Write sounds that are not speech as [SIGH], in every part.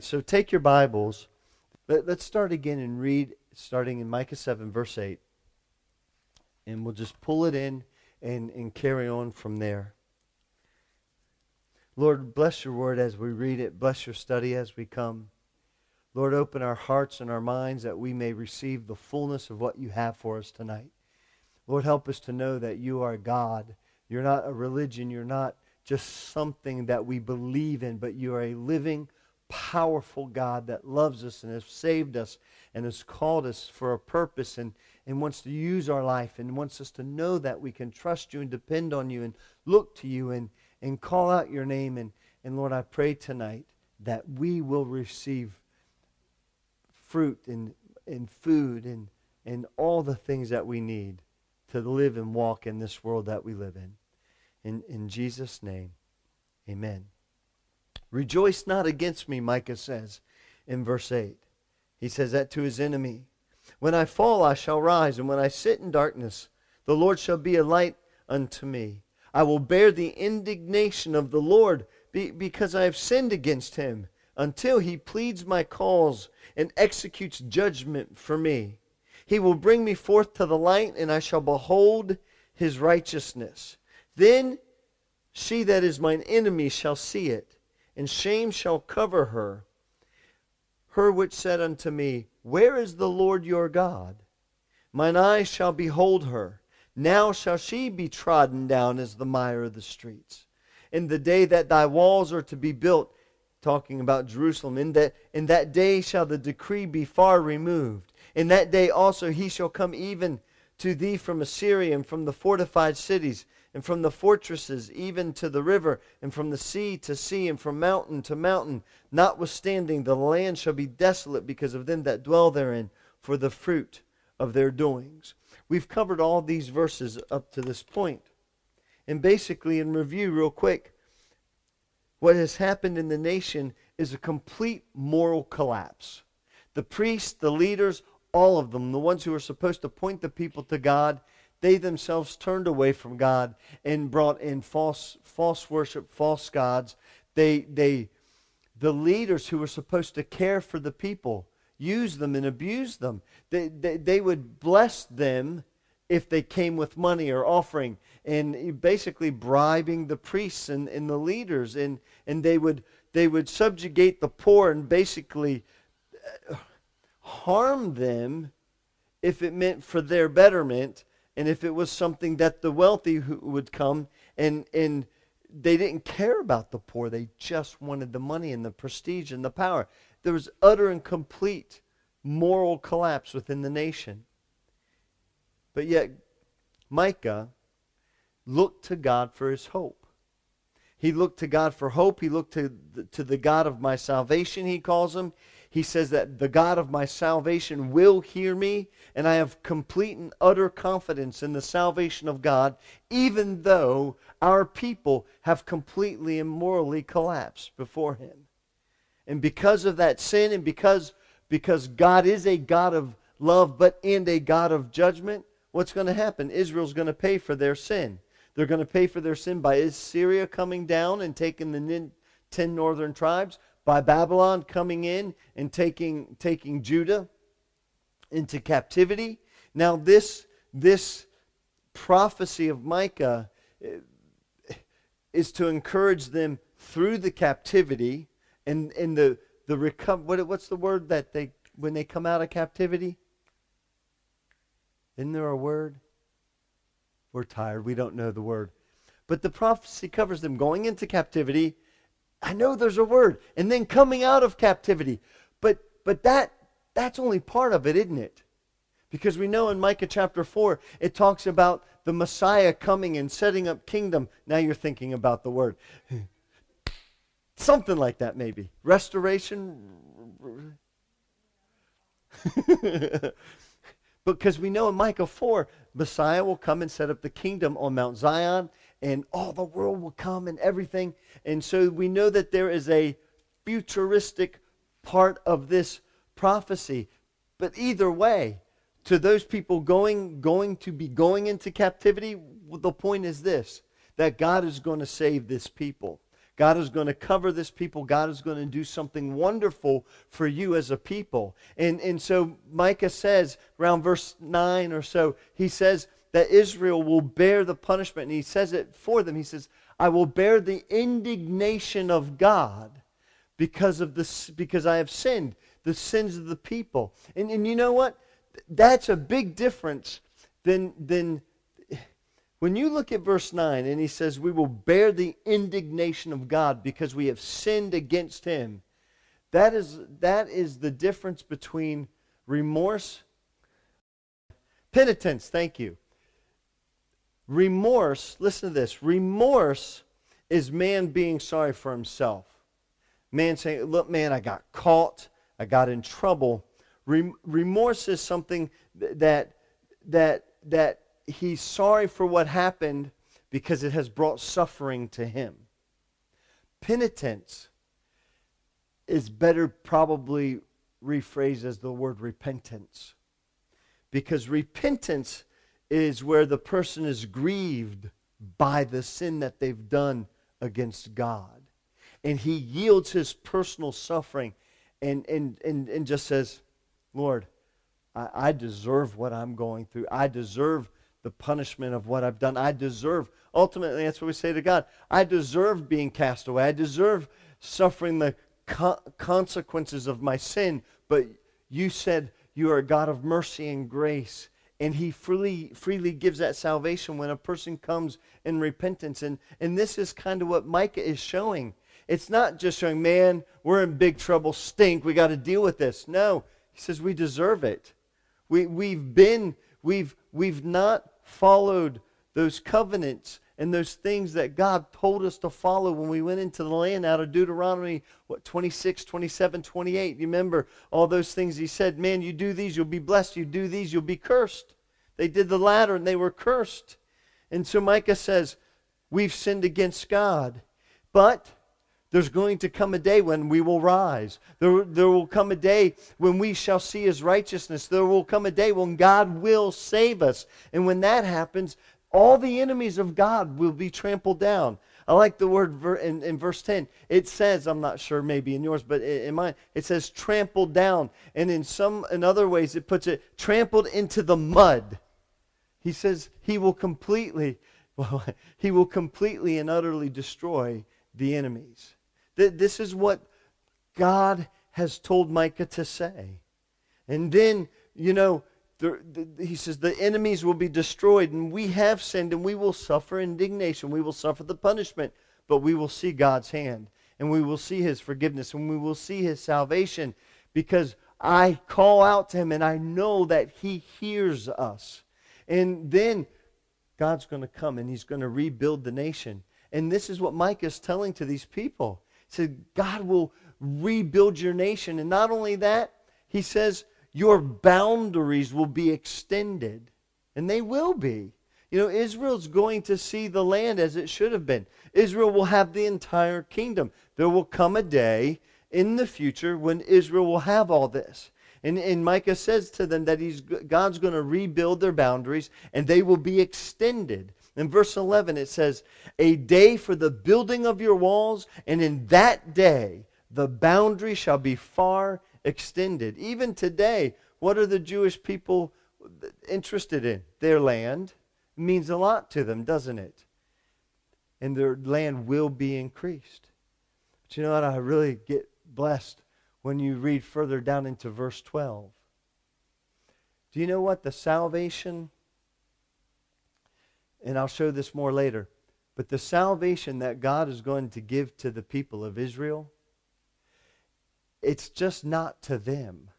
So take your Bibles. Let, us start again and read, starting in Micah 7, verse 8. And we'll just pull it in and, and carry on from there. Lord, bless your word as we read it. Bless your study as we come. Lord, open our hearts and our minds that we may receive the fullness of what you have for us tonight. Lord, help us to know that you are God. You're not a religion. You're not just something that we believe in, but you are a living, powerful God that loves us and has saved us and has called us for a purpose and, and wants to use our life and wants us to know that we can trust you and depend on you and look to you and, and call out your name. And, and Lord, I pray tonight that we will receive fruit and, and food and, and all the things that we need to live and walk in this world that we live in. In, in Jesus' name, amen. Rejoice not against me, Micah says in verse 8. He says that to his enemy. When I fall, I shall rise, and when I sit in darkness, the Lord shall be a light unto me. I will bear the indignation of the Lord because I have sinned against him until he pleads my cause and executes judgment for me. He will bring me forth to the light, and I shall behold his righteousness. Then she that is mine enemy shall see it and shame shall cover her. Her which said unto me, Where is the Lord your God? Mine eyes shall behold her. Now shall she be trodden down as the mire of the streets. In the day that thy walls are to be built, talking about Jerusalem, in that, in that day shall the decree be far removed. In that day also he shall come even to thee from Assyria and from the fortified cities and from the fortresses even to the river, and from the sea to sea, and from mountain to mountain. Notwithstanding, the land shall be desolate because of them that dwell therein, for the fruit of their doings. We've covered all these verses up to this point. And basically, in review, real quick, what has happened in the nation is a complete moral collapse. The priests, the leaders, all of them, the ones who are supposed to point the people to God, they themselves turned away from God and brought in false, false worship, false gods. They, they, the leaders who were supposed to care for the people used them and abused them. They, they, they would bless them if they came with money or offering and basically bribing the priests and, and the leaders and, and they would they would subjugate the poor and basically uh, harm them if it meant for their betterment and if it was something that the wealthy would come and and they didn't care about the poor they just wanted the money and the prestige and the power. There was utter and complete moral collapse within the nation. But yet micah looked to god for his hope. He looked to god for hope. He looked to the, to the god of my salvation he calls him he says that the God of my salvation will hear me, and I have complete and utter confidence in the salvation of God, even though our people have completely and morally collapsed before Him. And because of that sin, and because, because God is a God of love, but and a God of judgment, what's going to happen? Israel's going to pay for their sin. They're going to pay for their sin by Assyria coming down and taking the ten northern tribes, by Babylon coming in and taking, taking Judah into captivity. Now, this, this prophecy of Micah eh, is to encourage them through the captivity and, and the, the reco- what, what's the word that they, when they come out of captivity? Isn't there a word? We're tired. We don't know the word. But the prophecy covers them going into captivity I know there's a word. And then coming out of captivity. But but that that's only part of it, isn't it? Because we know in Micah chapter 4, it talks about the Messiah coming and setting up kingdom. Now you're thinking about the word. [LAUGHS] Something like that, maybe. Restoration. [LAUGHS] because we know in Micah 4, Messiah will come and set up the kingdom on Mount Zion, and all the world will come and everything. And so we know that there is a futuristic part of this prophecy. But either way, to those people going going to be going into captivity, the point is this that God is going to save this people. God is going to cover this people. God is going to do something wonderful for you as a people. And, and so Micah says, around verse 9 or so, he says that Israel will bear the punishment. And he says it for them. He says, I will bear the indignation of God because of this because I have sinned, the sins of the people. And, and you know what? That's a big difference than than when you look at verse 9 and he says, We will bear the indignation of God because we have sinned against him. That is, that is the difference between remorse, penitence, thank you. Remorse, listen to this remorse is man being sorry for himself. Man saying, Look, man, I got caught, I got in trouble. remorse is something that, that, that he's sorry for what happened because it has brought suffering to him. Penitence is better probably rephrased as the word repentance. Because repentance is where the person is grieved by the sin that they've done against God. And he yields his personal suffering and, and, and, and just says, Lord, I, I deserve what I'm going through. I deserve the punishment of what I've done. I deserve, ultimately, that's what we say to God. I deserve being cast away. I deserve suffering the co- consequences of my sin. But you said you are a God of mercy and grace. And he freely, freely gives that salvation when a person comes in repentance. And, and this is kind of what Micah is showing. It's not just showing, man, we're in big trouble, stink, we got to deal with this. No, he says we deserve it. We, we've been, we've, we've not followed those covenants and those things that God told us to follow when we went into the land out of Deuteronomy, what, 26, 27, 28. You remember all those things he said, man, you do these, you'll be blessed. You do these, you'll be cursed. They did the latter and they were cursed. And so Micah says, we've sinned against God. But there's going to come a day when we will rise. There, there will come a day when we shall see his righteousness. There will come a day when God will save us. And when that happens, all the enemies of God will be trampled down. I like the word in, in verse 10. It says, I'm not sure maybe in yours, but in mine, it says trampled down. And in some, in other ways, it puts it trampled into the mud. He says he will completely, [LAUGHS] well, he will completely and utterly destroy the enemies. This is what God has told Micah to say. And then, you know, the, the, he says, the enemies will be destroyed, and we have sinned, and we will suffer indignation. We will suffer the punishment, but we will see God's hand, and we will see his forgiveness, and we will see his salvation, because I call out to him, and I know that he hears us. And then God's going to come, and he's going to rebuild the nation. And this is what Micah is telling to these people He said, God will rebuild your nation. And not only that, he says, your boundaries will be extended. And they will be. You know, Israel's going to see the land as it should have been. Israel will have the entire kingdom. There will come a day in the future when Israel will have all this. And, and Micah says to them that he's, God's going to rebuild their boundaries and they will be extended. In verse 11, it says, A day for the building of your walls, and in that day the boundary shall be far extended. Even today, what are the Jewish people interested in? Their land means a lot to them, doesn't it? And their land will be increased. But you know what? I really get blessed when you read further down into verse 12. Do you know what? The salvation and I'll show this more later. But the salvation that God is going to give to the people of Israel, it's just not to them,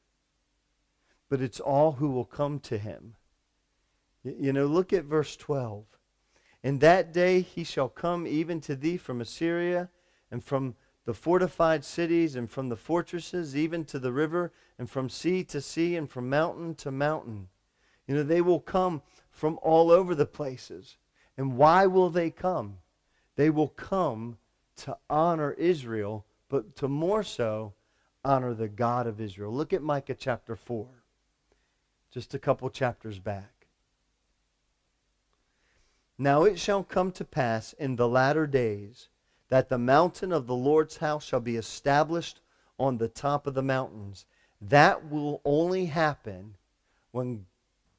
but it's all who will come to him. You know, look at verse 12. In that day he shall come even to thee from Assyria and from the fortified cities and from the fortresses, even to the river, and from sea to sea and from mountain to mountain. You know, they will come from all over the places. And why will they come? They will come to honor Israel, but to more so honor the God of Israel. Look at Micah chapter 4, just a couple chapters back. Now it shall come to pass in the latter days that the mountain of the Lord's house shall be established on the top of the mountains. That will only happen when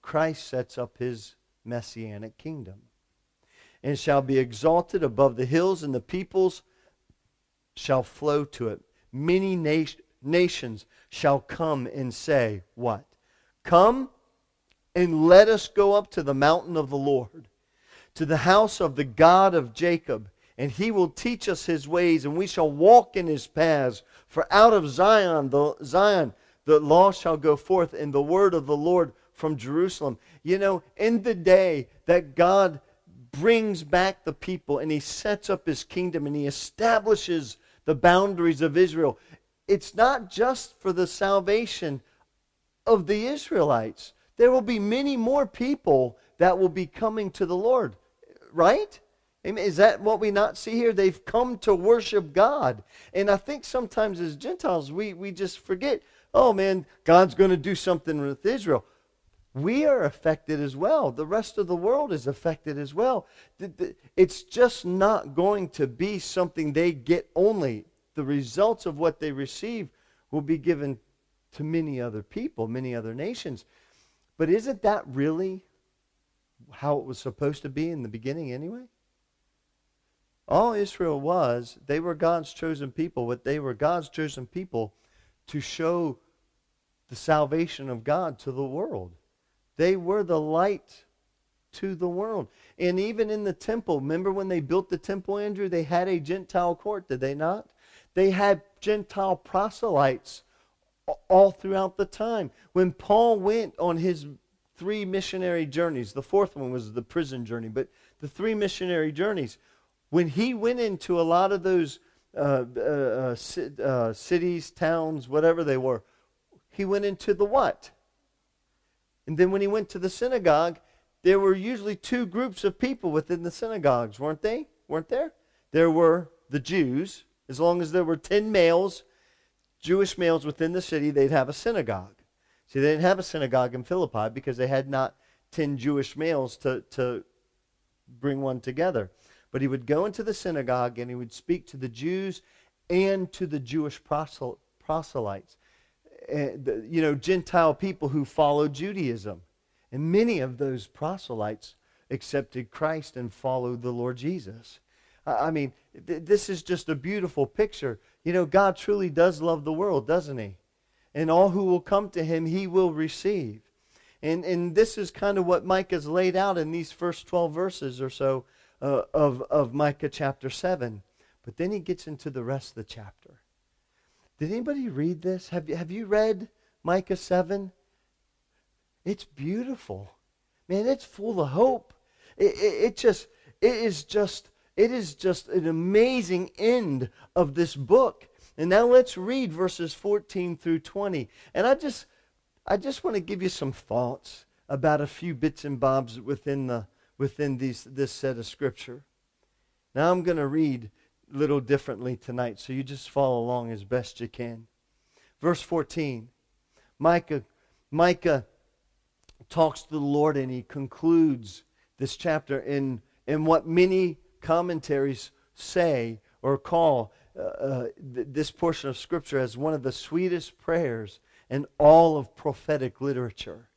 Christ sets up his messianic kingdom. And shall be exalted above the hills, and the peoples shall flow to it. Many nat- nations shall come and say, What? Come and let us go up to the mountain of the Lord, to the house of the God of Jacob, and he will teach us his ways, and we shall walk in his paths. For out of Zion, the Zion, the law shall go forth, and the word of the Lord from Jerusalem. You know, in the day that God brings back the people and he sets up his kingdom and he establishes the boundaries of Israel, it's not just for the salvation of the Israelites. There will be many more people that will be coming to the Lord, right? Is that what we not see here? They've come to worship God. And I think sometimes as Gentiles, we, we just forget, oh man, God's going to do something with Israel. We are affected as well. The rest of the world is affected as well. It's just not going to be something they get only. The results of what they receive will be given to many other people, many other nations. But isn't that really how it was supposed to be in the beginning anyway? All Israel was, they were God's chosen people, but they were God's chosen people to show the salvation of God to the world. They were the light to the world. And even in the temple, remember when they built the temple, Andrew? They had a Gentile court, did they not? They had Gentile proselytes all throughout the time. When Paul went on his three missionary journeys, the fourth one was the prison journey, but the three missionary journeys, when he went into a lot of those uh, uh, uh, uh, cities, towns, whatever they were, he went into the what? And then when he went to the synagogue, there were usually two groups of people within the synagogues, weren't they? Weren't there? There were the Jews, as long as there were 10 males Jewish males within the city, they'd have a synagogue. See, they didn't have a synagogue in Philippi because they had not 10 Jewish males to, to bring one together. But he would go into the synagogue and he would speak to the Jews and to the Jewish proselytes. Eh, the, you know, Gentile people who followed Judaism. And many of those proselytes accepted Christ and followed the Lord Jesus. I mean, th- this is just a beautiful picture. You know, God truly does love the world, doesn't He? And all who will come to Him, He will receive. And, and this is kind of what Micah's laid out in these first 12 verses or so uh, of, of Micah chapter 7. But then he gets into the rest of the chapter. Did anybody read this? Have you, have you read Micah 7? It's beautiful. Man, it's full of hope. It, it, it just, it is just it is just an amazing end of this book. And now let's read verses 14 through 20. And I just I just want to give you some thoughts about a few bits and bobs within the within these this set of scripture. Now I'm going to read a little differently tonight, so you just follow along as best you can. Verse 14. Micah Micah talks to the Lord and he concludes this chapter in in what many commentaries say or call uh, uh, th- this portion of Scripture as one of the sweetest prayers in all of prophetic literature.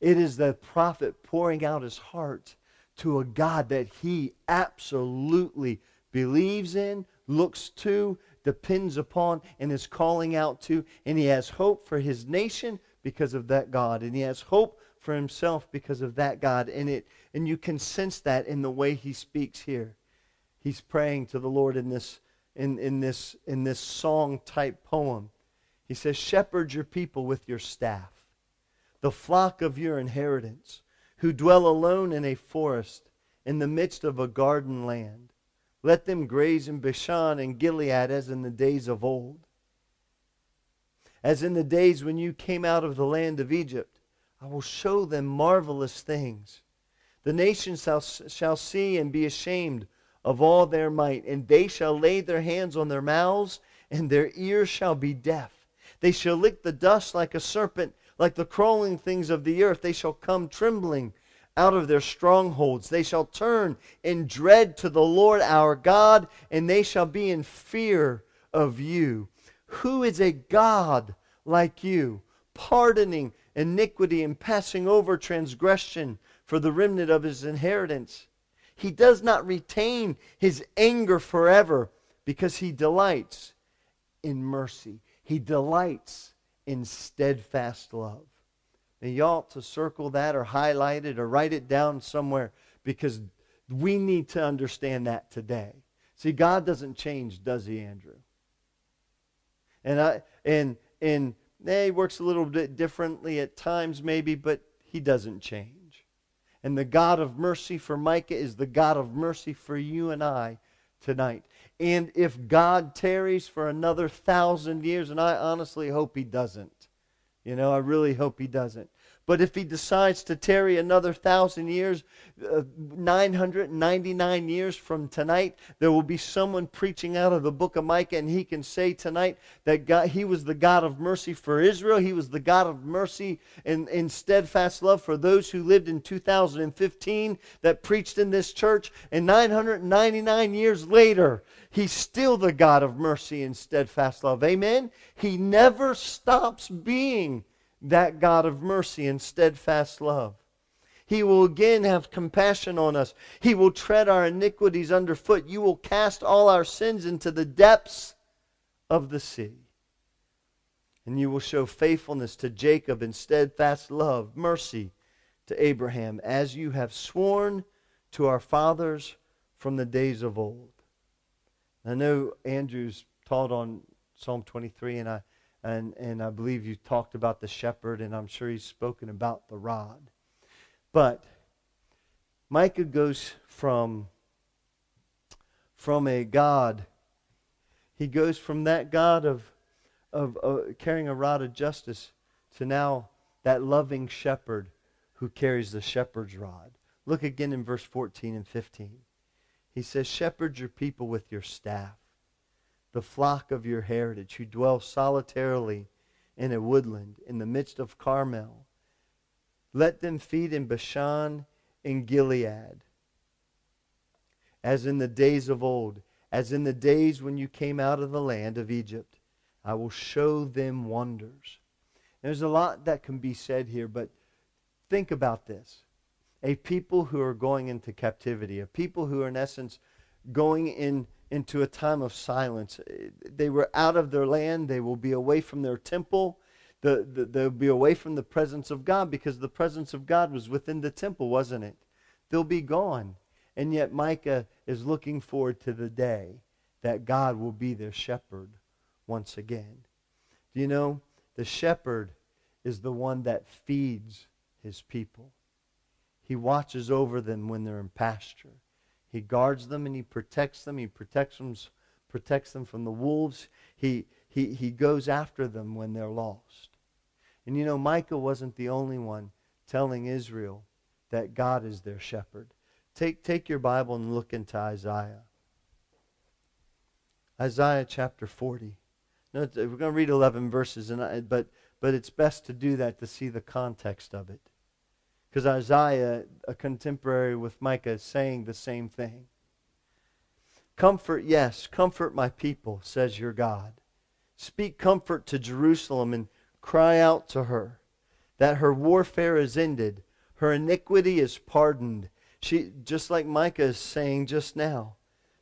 It is the prophet pouring out his heart to a God that he absolutely believes in, looks to, depends upon, and is calling out to. And he has hope for his nation because of that God. And he has hope for himself because of that God. And, it, and you can sense that in the way he speaks here he's praying to the Lord in this, in, in this, in this song type poem. He says, Shepherd your people with your staff, the flock of your inheritance, who dwell alone in a forest, in the midst of a garden land. Let them graze in Bashan and Gilead as in the days of old. As in the days when you came out of the land of Egypt, I will show them marvelous things. The nations shall, shall see and be ashamed of all their might, and they shall lay their hands on their mouths, and their ears shall be deaf. They shall lick the dust like a serpent, like the crawling things of the earth. They shall come trembling out of their strongholds. They shall turn in dread to the Lord our God, and they shall be in fear of you. Who is a God like you, pardoning iniquity and passing over transgression for the remnant of his inheritance? He does not retain his anger forever because he delights in mercy. He delights in steadfast love. And you ought to circle that or highlight it or write it down somewhere because we need to understand that today. See, God doesn't change, does he, Andrew? And I and and eh, he works a little bit differently at times, maybe, but he doesn't change. And the God of mercy for Micah is the God of mercy for you and I tonight. And if God tarries for another thousand years, and I honestly hope he doesn't, you know, I really hope he doesn't. But if he decides to tarry another thousand years, uh, 999 years from tonight, there will be someone preaching out of the book of Micah, and he can say tonight that God, he was the God of mercy for Israel. He was the God of mercy and, and steadfast love for those who lived in 2015 that preached in this church. And 999 years later, he's still the God of mercy and steadfast love. Amen? He never stops being that God of mercy and steadfast love. He will again have compassion on us. He will tread our iniquities underfoot. You will cast all our sins into the depths of the sea. And you will show faithfulness to Jacob and steadfast love, mercy to Abraham, as you have sworn to our fathers from the days of old. I know Andrew's taught on Psalm 23, and I and, and I believe you talked about the shepherd, and I'm sure he's spoken about the rod. But Micah goes from, from a God, he goes from that God of, of carrying a rod of justice to now that loving shepherd who carries the shepherd's rod. Look again in verse 14 and 15. He says, Shepherd your people with your staff the flock of your heritage, who dwell solitarily in a woodland in the midst of Carmel. Let them feed in Bashan and Gilead, as in the days of old, as in the days when you came out of the land of Egypt. I will show them wonders. There's a lot that can be said here, but think about this. A people who are going into captivity, a people who are, in essence, going in into a time of silence. They were out of their land. They will be away from their temple. The, the, they'll be away from the presence of God because the presence of God was within the temple, wasn't it? They'll be gone. And yet Micah is looking forward to the day that God will be their shepherd once again. Do you know? The shepherd is the one that feeds his people. He watches over them when they're in pasture. He guards them and he protects them. He protects them, protects them from the wolves. He, he, he goes after them when they're lost. And you know, Micah wasn't the only one telling Israel that God is their shepherd. Take, take your Bible and look into Isaiah. Isaiah chapter 40. No, we're going to read 11 verses, and I, but, but it's best to do that to see the context of it. Because Isaiah, a contemporary with Micah, is saying the same thing. Comfort, yes, comfort my people, says your God. Speak comfort to Jerusalem and cry out to her that her warfare is ended, her iniquity is pardoned. She, just like Micah is saying just now,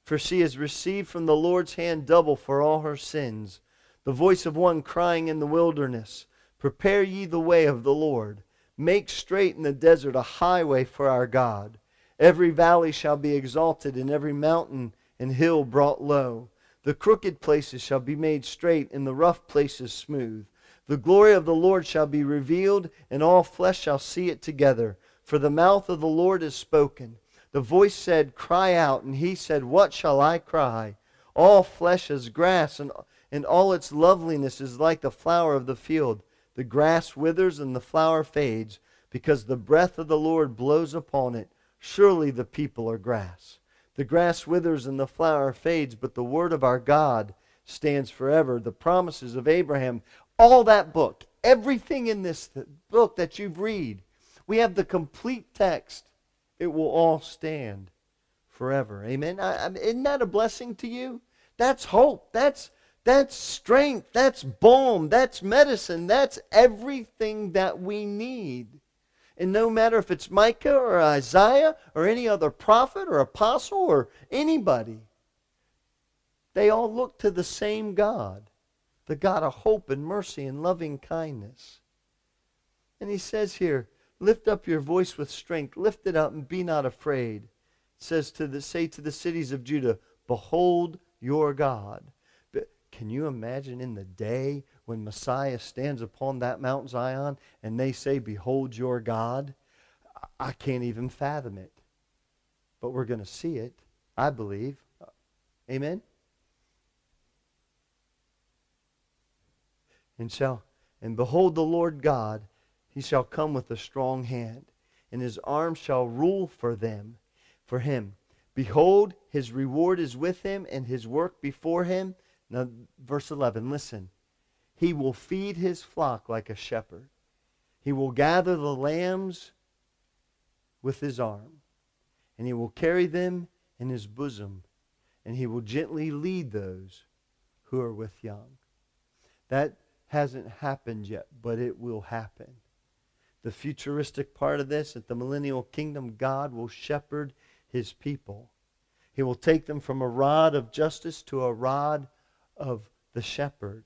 for she has received from the Lord's hand double for all her sins. The voice of one crying in the wilderness, Prepare ye the way of the Lord Make straight in the desert a highway for our God. Every valley shall be exalted, and every mountain and hill brought low. The crooked places shall be made straight, and the rough places smooth. The glory of the Lord shall be revealed, and all flesh shall see it together. For the mouth of the Lord is spoken. The voice said, Cry out. And he said, What shall I cry? All flesh is grass, and, and all its loveliness is like the flower of the field. The grass withers and the flower fades because the breath of the Lord blows upon it. Surely the people are grass. The grass withers and the flower fades, but the word of our God stands forever. The promises of Abraham, all that book, everything in this book that you've read, We have the complete text. It will all stand forever. Amen. I, I, isn't that a blessing to you? That's hope. That's that's strength. That's balm. That's medicine. That's everything that we need. And no matter if it's Micah or Isaiah or any other prophet or apostle or anybody, they all look to the same God, the God of hope and mercy and loving kindness. And he says here, lift up your voice with strength, lift it up and be not afraid. It says to the say to the cities of Judah, behold your God. Can you imagine in the day when Messiah stands upon that Mount Zion and they say, Behold your God? I can't even fathom it. But we're going to see it, I believe. Amen? And shall and behold the Lord God, he shall come with a strong hand, and his arm shall rule for them, for him. Behold, his reward is with him, and his work before him. Now, verse 11, listen. He will feed his flock like a shepherd. He will gather the lambs with his arm, and he will carry them in his bosom, and he will gently lead those who are with young. That hasn't happened yet, but it will happen. The futuristic part of this, at the millennial kingdom, God will shepherd his people. He will take them from a rod of justice to a rod of the shepherd.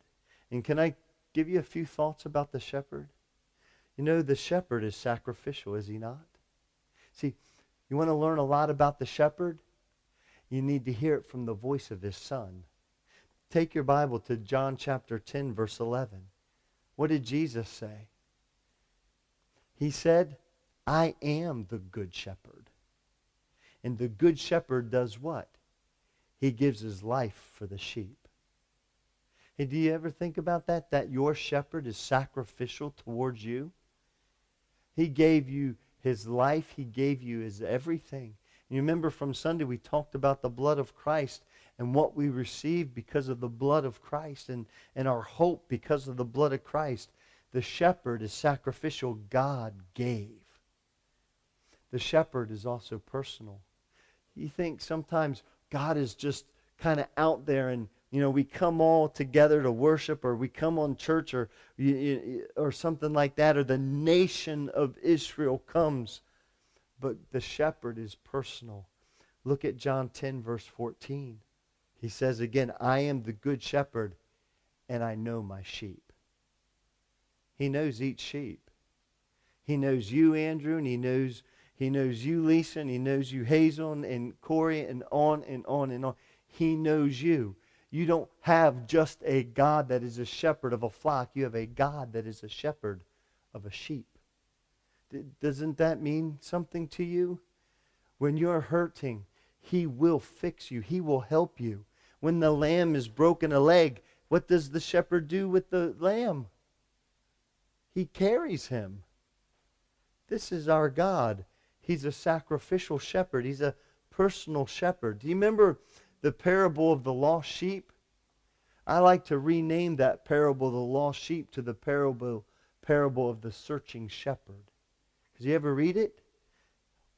And can I give you a few thoughts about the shepherd? You know, the shepherd is sacrificial, is he not? See, you want to learn a lot about the shepherd? You need to hear it from the voice of his son. Take your Bible to John chapter 10, verse 11. What did Jesus say? He said, I am the good shepherd. And the good shepherd does what? He gives his life for the sheep. Hey, do you ever think about that? That your shepherd is sacrificial towards you? He gave you his life, he gave you his everything. You remember from Sunday we talked about the blood of Christ and what we receive because of the blood of Christ and, and our hope because of the blood of Christ. The shepherd is sacrificial, God gave. The shepherd is also personal. You think sometimes God is just kind of out there and you know, we come all together to worship, or we come on church, or or something like that, or the nation of Israel comes. But the shepherd is personal. Look at John 10, verse 14. He says again, I am the good shepherd, and I know my sheep. He knows each sheep. He knows you, Andrew, and he knows he knows you, Lisa, and he knows you, Hazel, and Corey, and on and on and on. He knows you. You don't have just a God that is a shepherd of a flock. You have a God that is a shepherd of a sheep. Doesn't that mean something to you? When you're hurting, He will fix you, He will help you. When the lamb is broken a leg, what does the shepherd do with the lamb? He carries him. This is our God. He's a sacrificial shepherd. He's a personal shepherd. Do you remember the parable of the lost sheep? I like to rename that parable, the lost sheep, to the parable, parable of the searching shepherd. Did you ever read it?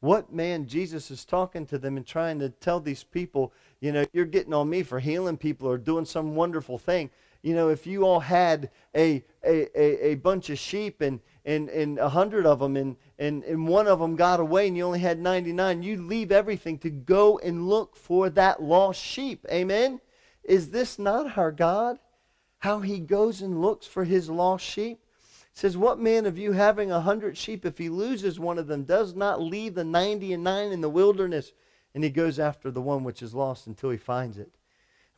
What man Jesus is talking to them and trying to tell these people, you know, you're getting on me for healing people or doing some wonderful thing. You know, if you all had a, a, a, a bunch of sheep and, and, and a hundred of them and, and, and one of them got away and you only had 99, you'd leave everything to go and look for that lost sheep. Amen? Is this not our God? How he goes and looks for his lost sheep? says, What man of you having a hundred sheep, if he loses one of them, does not leave the ninety and nine in the wilderness? And he goes after the one which is lost until he finds it.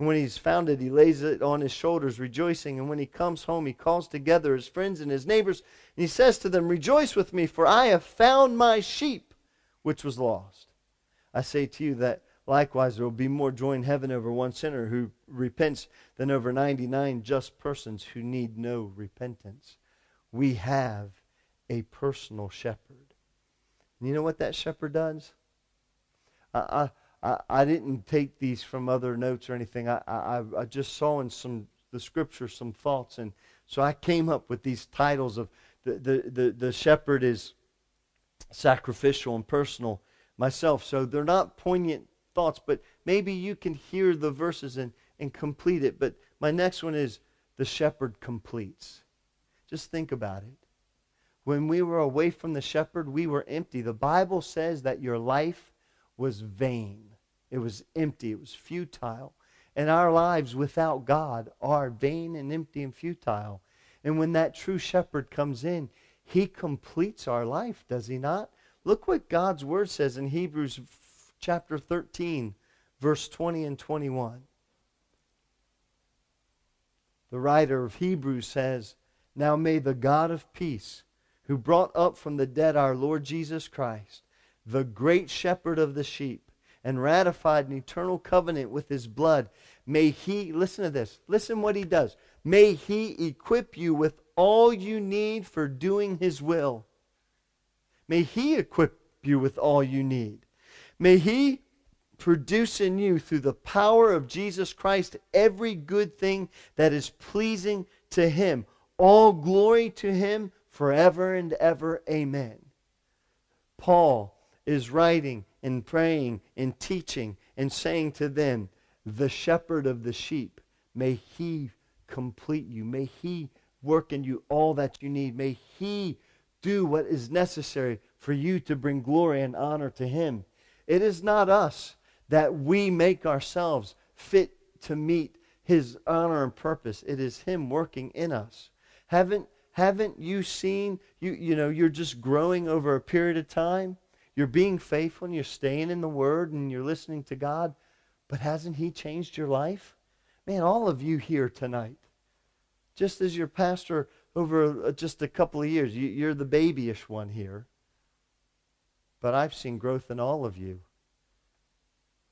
And when he's found it, he lays it on his shoulders, rejoicing. And when he comes home, he calls together his friends and his neighbors, and he says to them, Rejoice with me, for I have found my sheep which was lost. I say to you that likewise there will be more joy in heaven over one sinner who repents than over 99 just persons who need no repentance we have a personal shepherd. And you know what that shepherd does? I, I, I didn't take these from other notes or anything. I, I, I just saw in some the scripture some thoughts, and so I came up with these titles of the, the, the, the shepherd is sacrificial and personal myself. So they're not poignant thoughts, but maybe you can hear the verses and, and complete it. But my next one is the shepherd completes. Just think about it. When we were away from the shepherd, we were empty. The Bible says that your life was vain, it was empty, it was futile. And our lives without God are vain and empty and futile. And when that true shepherd comes in, he completes our life, does he not? Look what God's word says in Hebrews chapter 13, verse 20 and 21. The writer of Hebrews says, Now may the God of peace, who brought up from the dead our Lord Jesus Christ, the great shepherd of the sheep, and ratified an eternal covenant with his blood, may he, listen to this, listen what he does. May he equip you with all you need for doing his will. May he equip you with all you need. May he produce in you through the power of Jesus Christ every good thing that is pleasing to him. All glory to him forever and ever. Amen. Paul is writing and praying and teaching and saying to them, the shepherd of the sheep, may he complete you. May he work in you all that you need. May he do what is necessary for you to bring glory and honor to him. It is not us that we make ourselves fit to meet his honor and purpose. It is him working in us. Haven't haven't you seen you you know you're just growing over a period of time? You're being faithful and you're staying in the word and you're listening to God, but hasn't he changed your life? Man, all of you here tonight. Just as your pastor over uh, just a couple of years, you, are the babyish one here. But I've seen growth in all of you.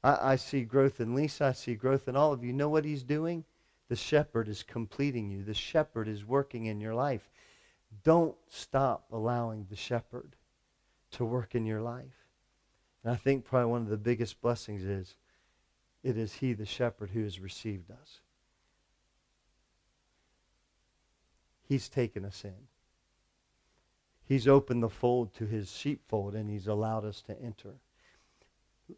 I, I see growth in Lisa. I see growth in all of you. Know what he's doing? The shepherd is completing you. The shepherd is working in your life. Don't stop allowing the shepherd to work in your life. And I think probably one of the biggest blessings is it is he, the shepherd, who has received us. He's taken us in. He's opened the fold to his sheepfold and he's allowed us to enter.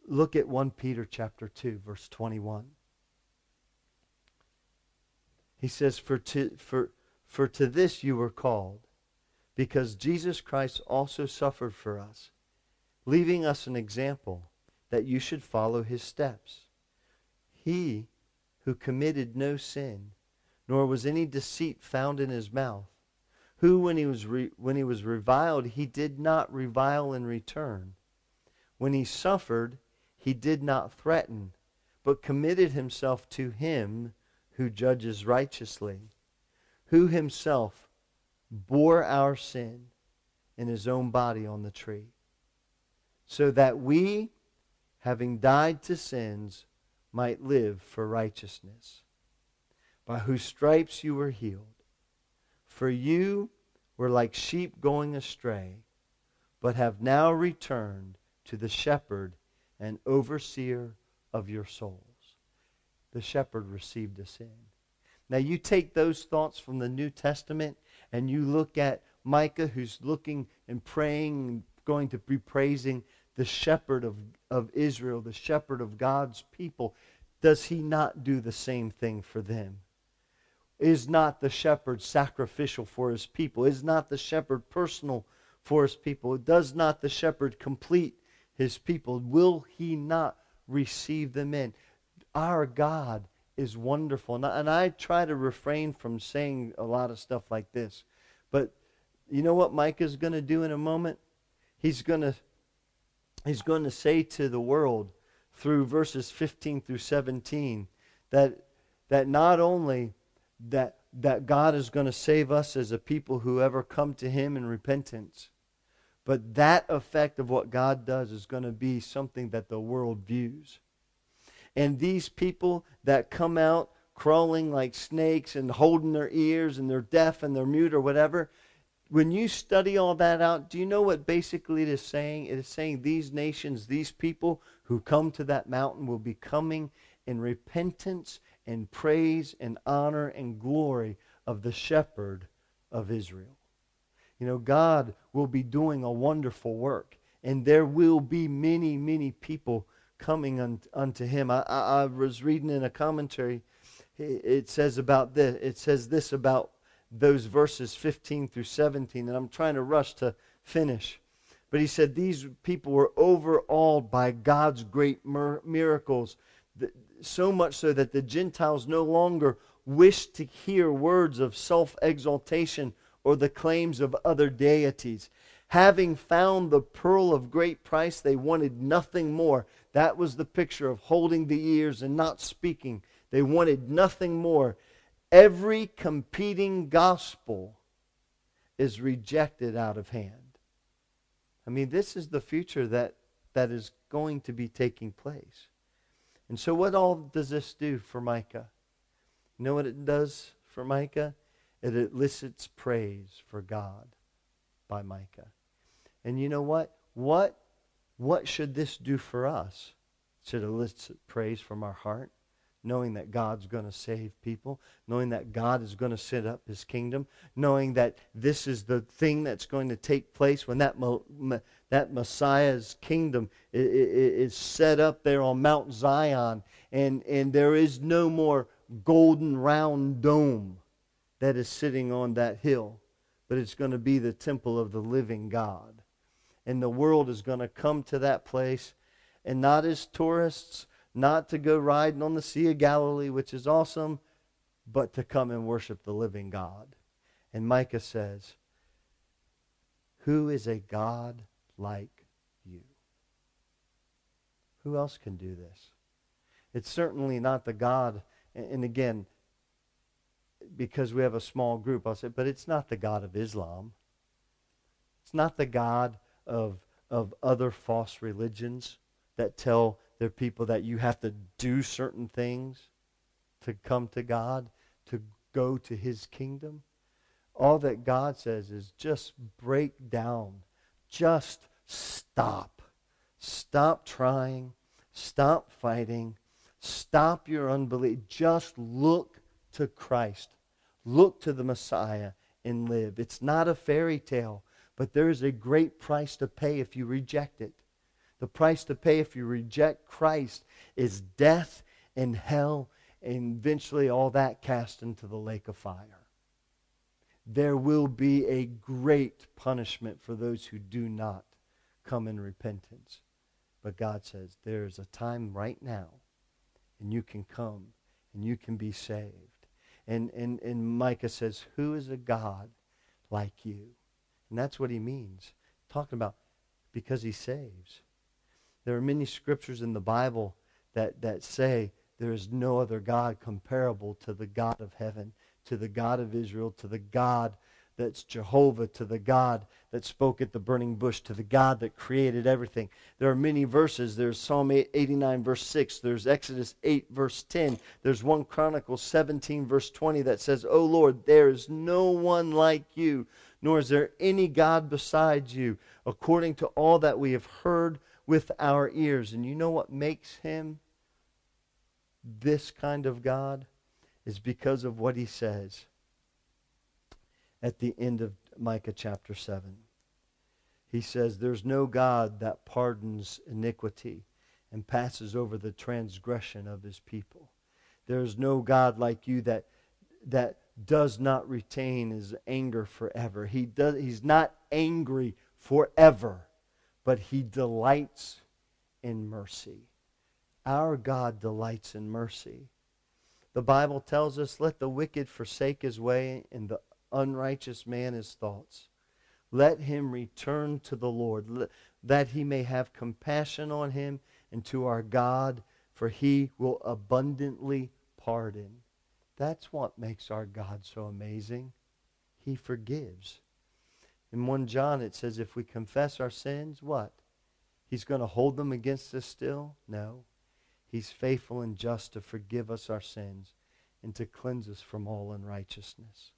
Look at 1 Peter chapter 2 verse 21. He says for to, for for to this you were called because Jesus Christ also suffered for us leaving us an example that you should follow his steps. He who committed no sin nor was any deceit found in his mouth who, when he was, re- when he was reviled, he did not revile in return. When he suffered, he did not threaten, but committed himself to him who judges righteously, who himself bore our sin in his own body on the tree, so that we, having died to sins, might live for righteousness, by whose stripes you were healed. For you were like sheep going astray, but have now returned to the shepherd and overseer of your souls. The shepherd received us in. Now you take those thoughts from the New Testament and you look at Micah who's looking and praying and going to be praising the shepherd of, of Israel, the shepherd of God's people. Does he not do the same thing for them? Is not the shepherd sacrificial for his people? Is not the shepherd personal for his people? Does not the shepherd complete his people? Will he not receive them in? Our God is wonderful. And I, and I try to refrain from saying a lot of stuff like this. But you know what Micah's going to do in a moment? He's going to he's going to say to the world through verses 15 through 17 that that not only that, that God is going to save us as a people who ever come to Him in repentance. But that effect of what God does is going to be something that the world views. And these people that come out crawling like snakes and holding their ears and they're deaf and they're mute or whatever, when you study all that out, do you know what basically it is saying? It is saying these nations, these people who come to that mountain will be coming in repentance and praise and honor and glory of the shepherd of Israel. You know, God will be doing a wonderful work, and there will be many, many people coming un, unto him. I, I, I, was reading in a commentary, it says about this, it says this about those verses 15 through 17, and I'm trying to rush to finish. But he said these people were overawed by God's great mir- miracles, so much so that the Gentiles no longer wished to hear words of self exaltation or the claims of other deities. Having found the pearl of great price, they wanted nothing more. That was the picture of holding the ears and not speaking. They wanted nothing more. Every competing gospel is rejected out of hand. I mean, this is the future that, that is going to be taking place. And so, what all does this do for Micah? You know what it does for Micah? It elicits praise for God by Micah. And you know what? What what should this do for us? Should elicit praise from our heart, knowing that God's going to save people, knowing that God is going to set up his kingdom, knowing that this is the thing that's going to take place when that, that Messiah's kingdom is set up there on Mount Zion, and, and there is no more golden round dome that is sitting on that hill, but it's going to be the temple of the living God and the world is going to come to that place and not as tourists, not to go riding on the Sea of Galilee, which is awesome, but to come and worship the living God. And Micah says, Who is a God like you? Who else can do this? It's certainly not the God, and again, because we have a small group, I'll say, but it's not the God of Islam. It's not the God of, of other false religions that tell their people that you have to do certain things to come to God, to go to his kingdom. All that God says is just break down. Just stop. Stop trying. Stop fighting. Stop your unbelief. Just look to Christ. Look to the Messiah and live. It's not a fairy tale. But there is a great price to pay if you reject it. The price to pay if you reject Christ is death and hell and eventually all that cast into the lake of fire. There will be a great punishment for those who do not come in repentance. But God says there is a time right now, and you can come and you can be saved. And, and, and Micah says, Who is a God like you? And that's what he means. Talking about because he saves. There are many scriptures in the Bible that, that say there is no other God comparable to the God of heaven, to the God of Israel, to the God that's Jehovah, to the God that spoke at the burning bush, to the God that created everything. There are many verses. There's Psalm 89, verse 6. There's Exodus 8, verse 10. There's 1 Chronicles 17, verse 20 that says, O Lord, there is no one like you nor is there any God besides you, according to all that we have heard with our ears. And you know what makes him this kind of God? Is because of what he says at the end of Micah chapter 7. He says, There's no God that pardons iniquity and passes over the transgression of his people. There's no God like you that, that does not retain his anger forever. He does, he's not angry forever, but he delights in mercy. Our God delights in mercy. The Bible tells us, let the wicked forsake his way and the unrighteous man his thoughts. Let him return to the Lord, that he may have compassion on him and to our God, for he will abundantly pardon. That's what makes our God so amazing. He forgives. In 1 John, it says, if we confess our sins, what? He's going to hold them against us still? No. He's faithful and just to forgive us our sins and to cleanse us from all unrighteousness.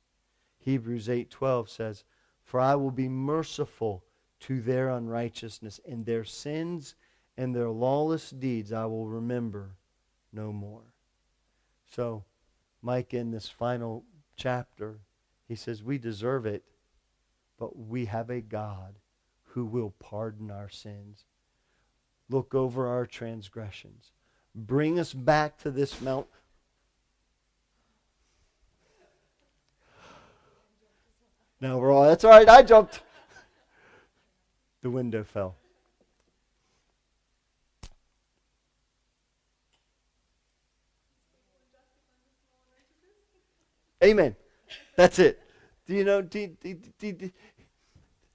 Hebrews 8:12 says, "For I will be merciful to their unrighteousness, and their sins and their lawless deeds I will remember no more." So, Micah, in this final chapter, he says, We deserve it. but we have a God who will pardon our sins, look over our transgressions, bring us back to this mount. Now we're all, that's all right, I jumped. The window fell. Amen. That's it. Do you know? Do, do, do,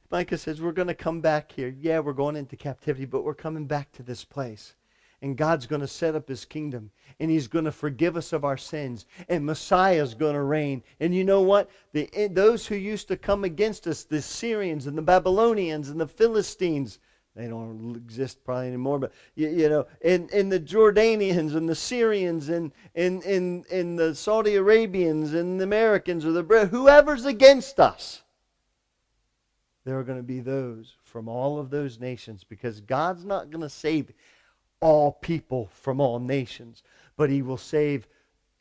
Micah says, We're going to come back here. Yeah, we're going into captivity, but we're coming back to this place. And God's going to set up his kingdom. And he's going to forgive us of our sins. And Messiah's going to reign. And you know what? The, eh, those who used to come against us, the Syrians and the Babylonians and the Philistines, they don't exist probably anymore, but you, you know, in, in the Jordanians and the Syrians and in, in, in the Saudi Arabians and the Americans or the whoever's against us, there are going to be those from all of those nations because God's not going to save all people from all nations, but He will save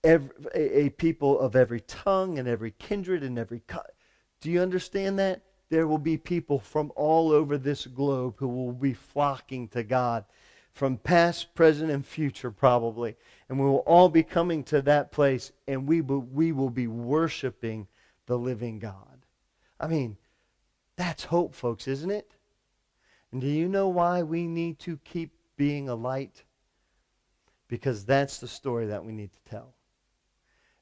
every, a, a people of every tongue and every kindred and every cut. Do you understand that? There will be people from all over this globe who will be flocking to God from past, present, and future, probably. And we will all be coming to that place, and we will, we will be worshiping the living God. I mean, that's hope, folks, isn't it? And do you know why we need to keep being a light? Because that's the story that we need to tell.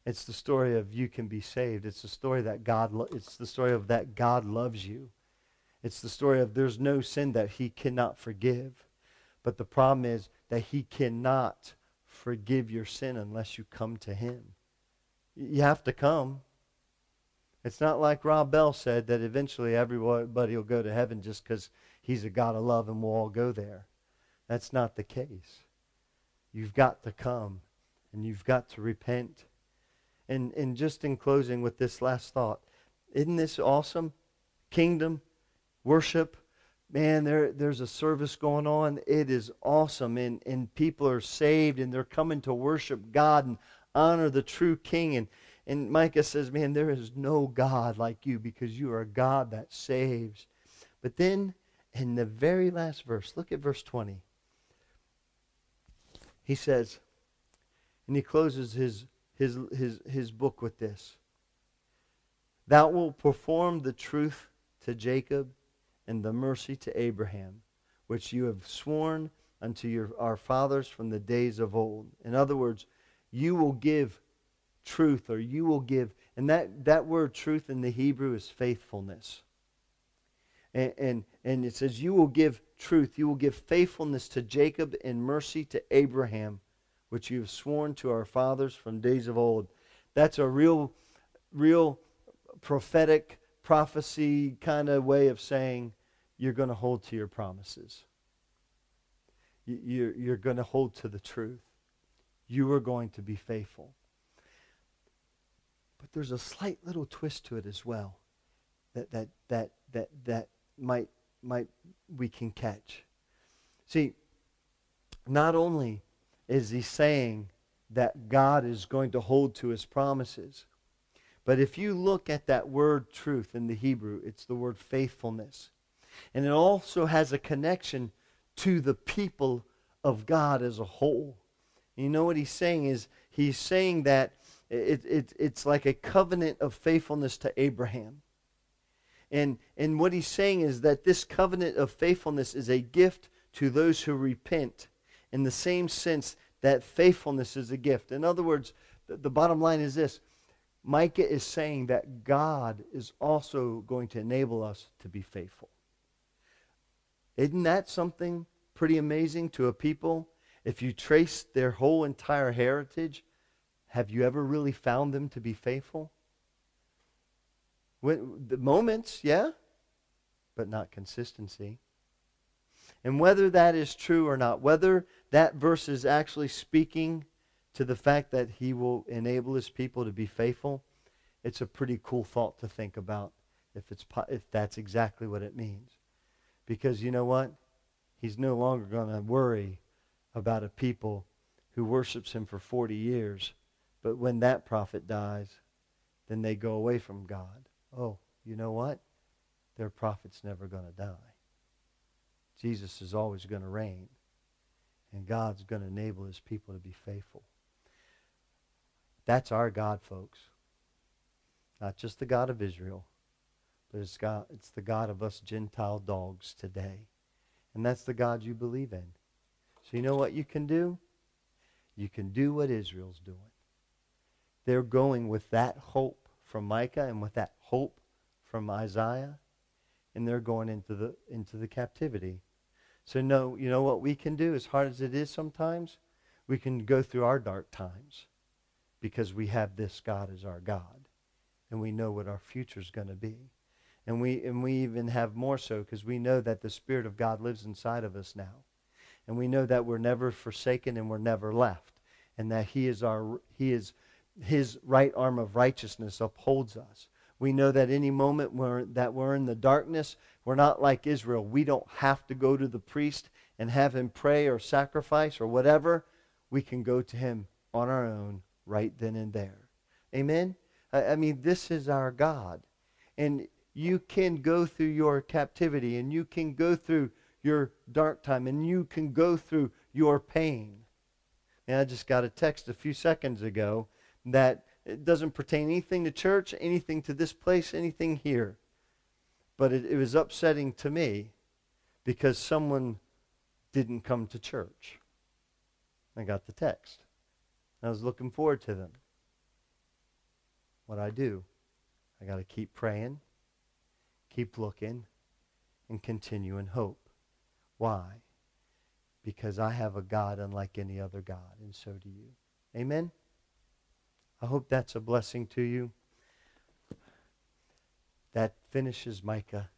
It's the story of you can be saved. It's the story that God lo- it's the story of that God loves you. It's the story of there's no sin that he cannot forgive. But the problem is that he cannot forgive your sin unless you come to him. You have to come. It's not like Rob Bell said that eventually everybody will go to heaven just because he's a God of love and we'll all go there. That's not the case. You've got to come and you've got to repent and, and just in closing with this last thought, isn't this awesome? Kingdom, worship. Man, there, there's a service going on. It is awesome. And, and people are saved and they're coming to worship God and honor the true King. And, and Micah says, Man, there is no God like you because you are a God that saves. But then in the very last verse, look at verse 20. He says, and he closes his his, his, his book with this Thou wilt perform the truth to Jacob and the mercy to Abraham, which you have sworn unto your, our fathers from the days of old. In other words, you will give truth or you will give, and that, that word truth in the Hebrew is faithfulness. And, and, and it says, You will give truth, you will give faithfulness to Jacob and mercy to Abraham which you have sworn to our fathers from days of old. That's a real, real prophetic prophecy kind of way of saying you're going to hold to your promises. You're, going to hold to the truth. You are going to be faithful. But there's a slight little twist to it as well that, that, that, that, that might, might we can catch. See, not only is he saying that God is going to hold to his promises. But if you look at that word truth in the Hebrew, it's the word faithfulness. And it also has a connection to the people of God as a whole. You know what he's saying is he's saying that it, it, it's like a covenant of faithfulness to Abraham. And, and what he's saying is that this covenant of faithfulness is a gift to those who repent in the same sense that faithfulness is a gift. In other words, the, the bottom line is this Micah is saying that God is also going to enable us to be faithful. Isn't that something pretty amazing to a people? If you trace their whole entire heritage, have you ever really found them to be faithful? When, the moments, yeah, but not consistency. And whether that is true or not, whether that verse is actually speaking to the fact that he will enable his people to be faithful, it's a pretty cool thought to think about if, it's, if that's exactly what it means. Because you know what? He's no longer going to worry about a people who worships him for 40 years. But when that prophet dies, then they go away from God. Oh, you know what? their prophet's never going to die. Jesus is always going to reign. And God's going to enable his people to be faithful. That's our God, folks. Not just the God of Israel, but it's, God, it's the God of us Gentile dogs today. And that's the God you believe in. So you know what you can do? You can do what Israel's doing. They're going with that hope from Micah and with that hope from Isaiah, and they're going into the into the captivity. So no, you know what we can do, as hard as it is sometimes, we can go through our dark times because we have this God as our God. And we know what our future is going to be. And we, and we even have more so because we know that the Spirit of God lives inside of us now. And we know that we're never forsaken and we're never left. And that He is our, He is, His right arm of righteousness upholds us. We know that any moment we're, that we're in the darkness, we're not like Israel. We don't have to go to the priest and have him pray or sacrifice or whatever. We can go to him on our own right then and there. Amen? I, I mean, this is our God. And you can go through your captivity and you can go through your dark time and you can go through your pain. And I just got a text a few seconds ago that it doesn't pertain anything to church, anything to this place, anything here. But it, it was upsetting to me because someone didn't come to church. I got the text. I was looking forward to them. What I do, I got to keep praying, keep looking, and continue in hope. Why? Because I have a God unlike any other God, and so do you. Amen? I hope that's a blessing to you. That finishes Micah